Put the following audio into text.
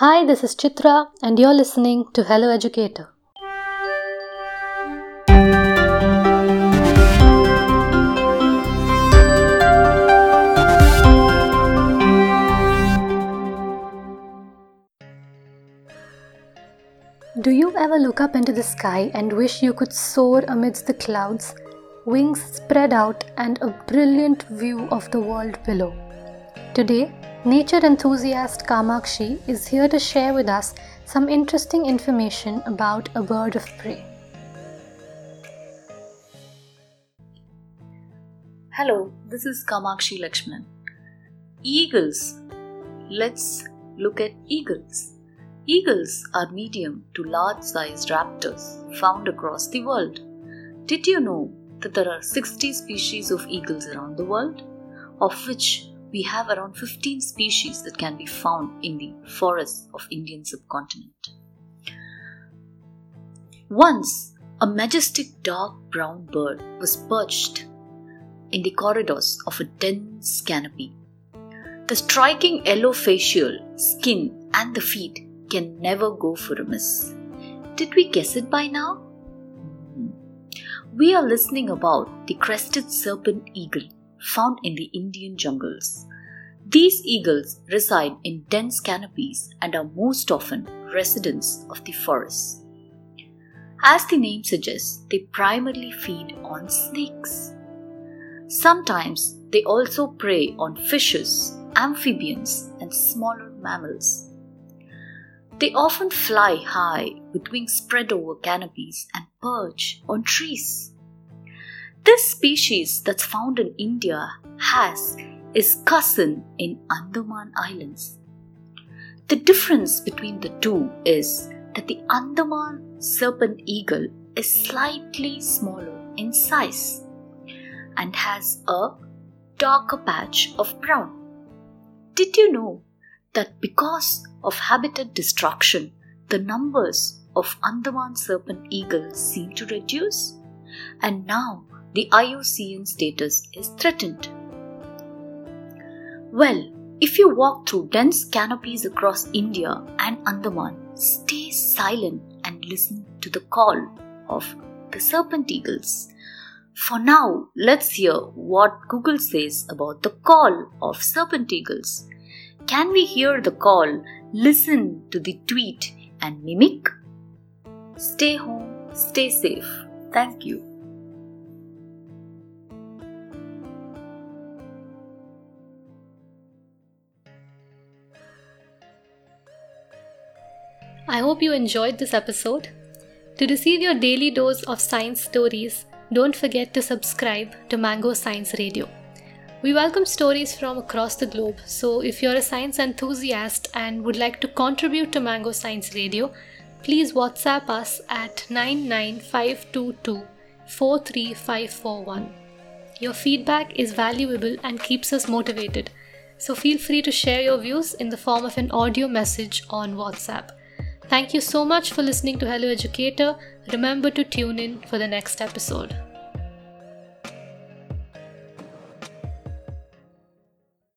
Hi, this is Chitra, and you're listening to Hello Educator. Do you ever look up into the sky and wish you could soar amidst the clouds, wings spread out, and a brilliant view of the world below? Today, nature enthusiast Kamakshi is here to share with us some interesting information about a bird of prey. Hello, this is Kamakshi Lakshman. Eagles. Let's look at eagles. Eagles are medium to large sized raptors found across the world. Did you know that there are 60 species of eagles around the world, of which we have around 15 species that can be found in the forests of Indian subcontinent. Once, a majestic dark brown bird was perched in the corridors of a dense canopy. The striking yellow facial, skin, and the feet can never go for a miss. Did we guess it by now? Hmm. We are listening about the crested serpent eagle found in the Indian jungles. These eagles reside in dense canopies and are most often residents of the forests. As the name suggests, they primarily feed on snakes. Sometimes they also prey on fishes, amphibians, and smaller mammals. They often fly high with wings spread over canopies and perch on trees. This species that's found in India has its cousin in Andaman Islands. The difference between the two is that the Andaman serpent eagle is slightly smaller in size and has a darker patch of brown. Did you know that because of habitat destruction, the numbers of Andaman serpent eagles seem to reduce? And now the IUCN status is threatened. Well, if you walk through dense canopies across India and Andaman, stay silent and listen to the call of the serpent eagles. For now, let's hear what Google says about the call of serpent eagles. Can we hear the call, listen to the tweet, and mimic? Stay home, stay safe. Thank you. I hope you enjoyed this episode. To receive your daily dose of science stories, don't forget to subscribe to Mango Science Radio. We welcome stories from across the globe, so if you're a science enthusiast and would like to contribute to Mango Science Radio, please WhatsApp us at 99522 43541. Your feedback is valuable and keeps us motivated, so feel free to share your views in the form of an audio message on WhatsApp. Thank you so much for listening to Hello Educator. Remember to tune in for the next episode.